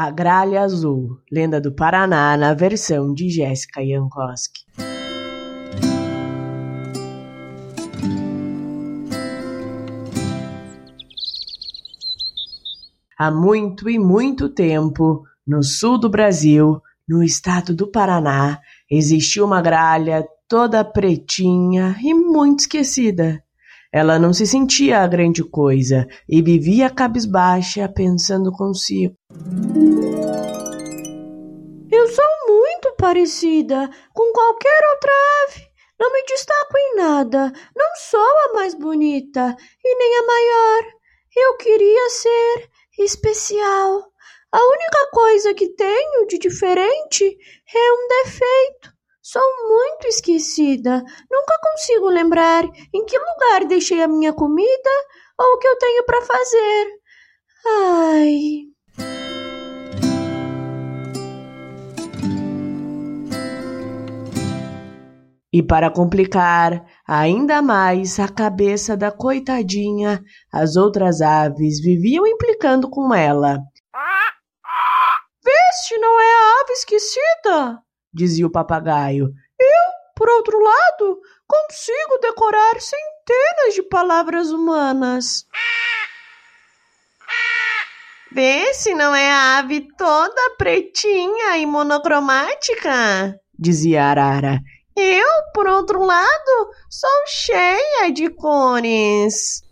A Gralha Azul, Lenda do Paraná, na versão de Jéssica Jankowski. Há muito e muito tempo, no sul do Brasil, no estado do Paraná, existia uma gralha toda pretinha e muito esquecida. Ela não se sentia a grande coisa e vivia cabisbaixa, pensando consigo. Eu sou muito parecida com qualquer outra ave. Não me destaco em nada. Não sou a mais bonita e nem a maior. Eu queria ser especial. A única coisa que tenho de diferente é um defeito. Sou muito esquecida. Nunca consigo lembrar em que lugar deixei a minha comida ou o que eu tenho para fazer. Ai. E para complicar ainda mais a cabeça da coitadinha, as outras aves viviam implicando com ela. Veste não é a ave esquecida? Dizia o papagaio. Eu, por outro lado, consigo decorar centenas de palavras humanas. Vê se não é a ave toda pretinha e monocromática, dizia a arara. Eu, por outro lado, sou cheia de cores.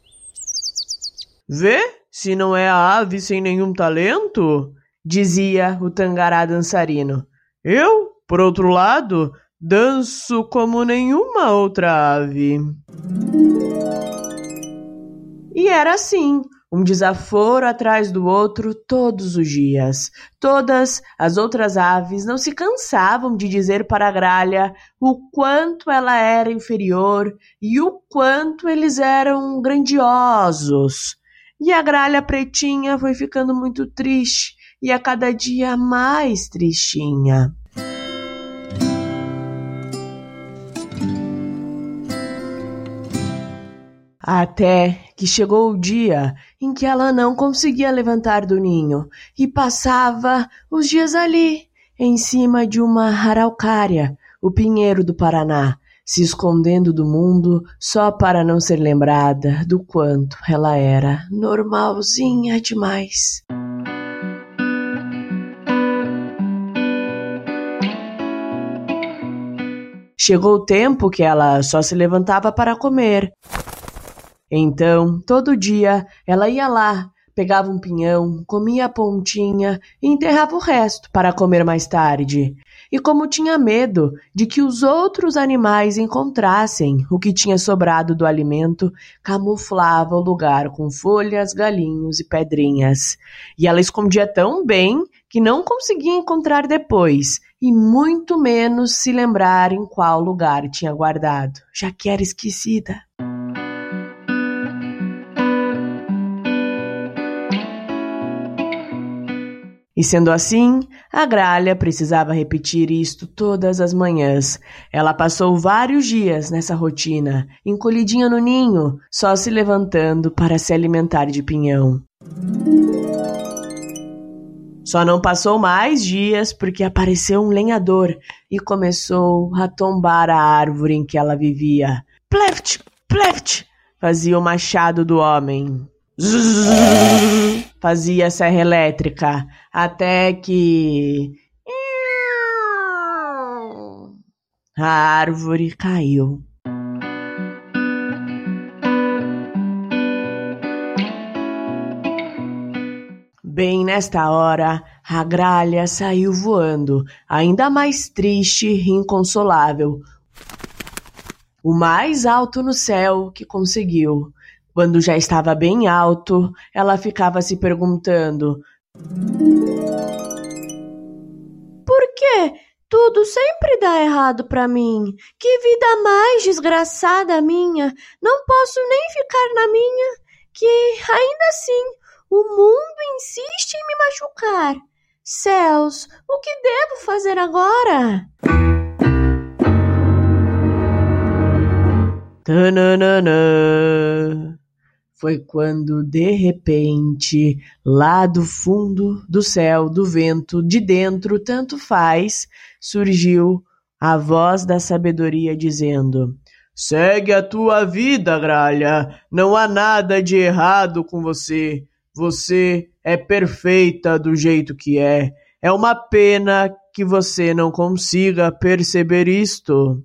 Vê se não é a ave sem nenhum talento, dizia o tangará dançarino. Eu, por outro lado, danço como nenhuma outra ave. E era assim, um desaforo atrás do outro todos os dias. Todas as outras aves não se cansavam de dizer para a gralha o quanto ela era inferior e o quanto eles eram grandiosos. E a gralha pretinha foi ficando muito triste e a cada dia mais tristinha. Até que chegou o dia em que ela não conseguia levantar do ninho e passava os dias ali, em cima de uma araucária, o pinheiro do Paraná, se escondendo do mundo só para não ser lembrada do quanto ela era normalzinha demais. Chegou o tempo que ela só se levantava para comer. Então, todo dia, ela ia lá, pegava um pinhão, comia a pontinha e enterrava o resto para comer mais tarde. E como tinha medo de que os outros animais encontrassem o que tinha sobrado do alimento, camuflava o lugar com folhas, galinhos e pedrinhas. E ela escondia tão bem que não conseguia encontrar depois, e muito menos se lembrar em qual lugar tinha guardado, já que era esquecida. E sendo assim, a gralha precisava repetir isto todas as manhãs. Ela passou vários dias nessa rotina, encolhidinha no ninho, só se levantando para se alimentar de pinhão. Só não passou mais dias porque apareceu um lenhador e começou a tombar a árvore em que ela vivia. Pleft, pleft, fazia o machado do homem. Fazia serra elétrica, até que. A árvore caiu. Bem nesta hora, a gralha saiu voando, ainda mais triste e inconsolável. O mais alto no céu que conseguiu Quando já estava bem alto, ela ficava se perguntando: Por que tudo sempre dá errado para mim? Que vida mais desgraçada minha! Não posso nem ficar na minha, que ainda assim o mundo insiste em me machucar. Céus, o que devo fazer agora? Tananana. Foi quando, de repente, lá do fundo do céu, do vento, de dentro, tanto faz, surgiu a voz da sabedoria dizendo: Segue a tua vida, gralha. Não há nada de errado com você. Você é perfeita do jeito que é. É uma pena que você não consiga perceber isto.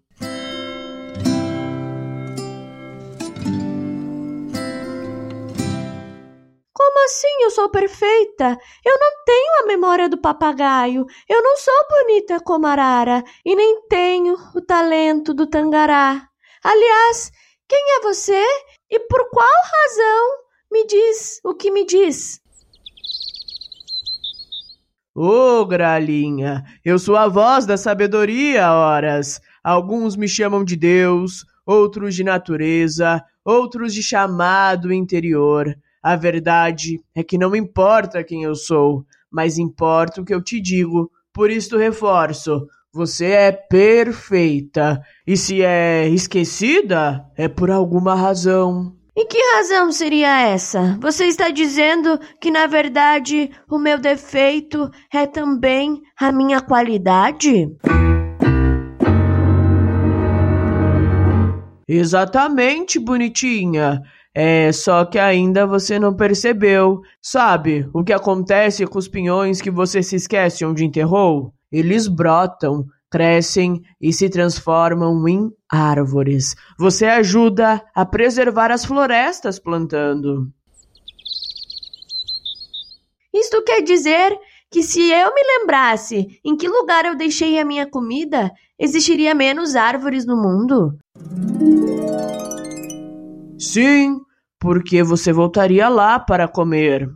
Sou perfeita? Eu não tenho a memória do papagaio. Eu não sou bonita como Arara e nem tenho o talento do tangará. Aliás, quem é você e por qual razão me diz o que me diz? Ô, oh, Gralinha, eu sou a voz da sabedoria, horas. Alguns me chamam de Deus, outros de natureza, outros de chamado interior. A verdade é que não importa quem eu sou, mas importa o que eu te digo. Por isto reforço: você é perfeita. E se é esquecida, é por alguma razão. E que razão seria essa? Você está dizendo que, na verdade, o meu defeito é também a minha qualidade? Exatamente, bonitinha. É só que ainda você não percebeu. Sabe o que acontece com os pinhões que você se esquece onde enterrou? Eles brotam crescem e se transformam em árvores. Você ajuda a preservar as florestas plantando. Isto quer dizer que se eu me lembrasse em que lugar eu deixei a minha comida, existiria menos árvores no mundo? Sim, porque você voltaria lá para comer.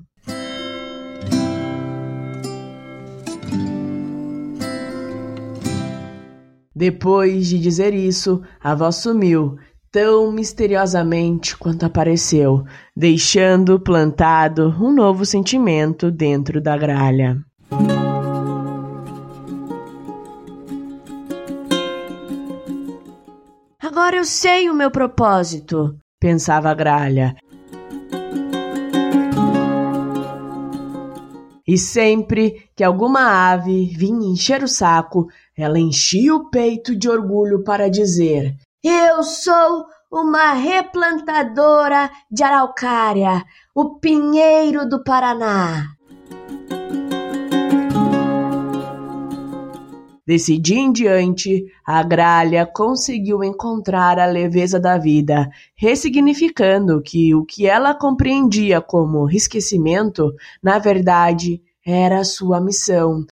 Depois de dizer isso, a voz sumiu, tão misteriosamente quanto apareceu, deixando plantado um novo sentimento dentro da gralha. Agora eu sei o meu propósito, pensava a gralha. E sempre que alguma ave vinha encher o saco, ela enchia o peito de orgulho para dizer: Eu sou uma replantadora de araucária, o pinheiro do Paraná. Desse dia em diante, a gralha conseguiu encontrar a leveza da vida, ressignificando que o que ela compreendia como esquecimento, na verdade, era sua missão.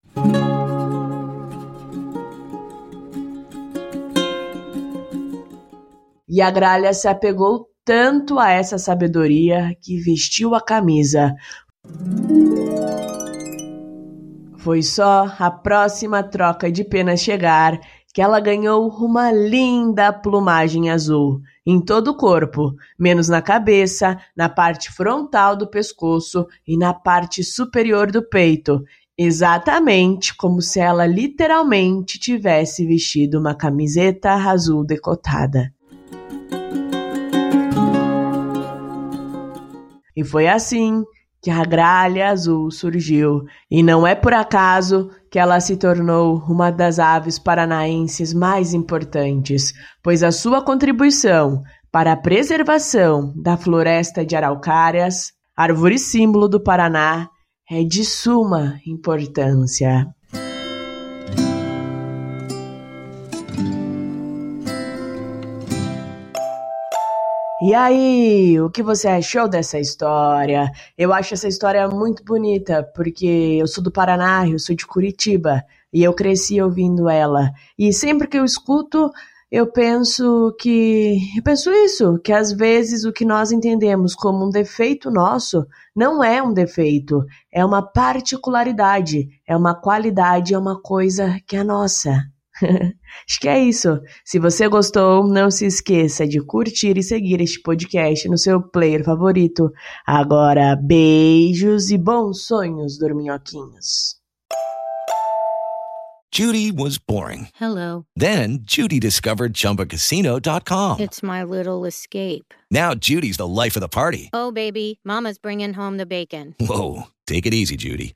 E a gralha se apegou tanto a essa sabedoria que vestiu a camisa. Foi só a próxima troca de penas chegar que ela ganhou uma linda plumagem azul em todo o corpo, menos na cabeça, na parte frontal do pescoço e na parte superior do peito, exatamente como se ela literalmente tivesse vestido uma camiseta azul decotada. E foi assim que a gralha azul surgiu, e não é por acaso que ela se tornou uma das aves paranaenses mais importantes, pois a sua contribuição para a preservação da floresta de araucárias, árvore símbolo do Paraná, é de suma importância. E aí, o que você achou dessa história? Eu acho essa história muito bonita, porque eu sou do Paraná, eu sou de Curitiba, e eu cresci ouvindo ela. E sempre que eu escuto, eu penso que. Eu penso isso, que às vezes o que nós entendemos como um defeito nosso não é um defeito, é uma particularidade, é uma qualidade, é uma coisa que é nossa. Acho que é isso. Se você gostou, não se esqueça de curtir e seguir este podcast no seu player favorito. Agora, beijos e bons sonhos, dorminhoquinhos. Judy was boring. Hello. Then Judy discovered ChumbaCasino.com. It's my little escape. Now Judy's the life of the party. Oh, baby, Mama's bringing home the bacon. Whoa, take it easy, Judy.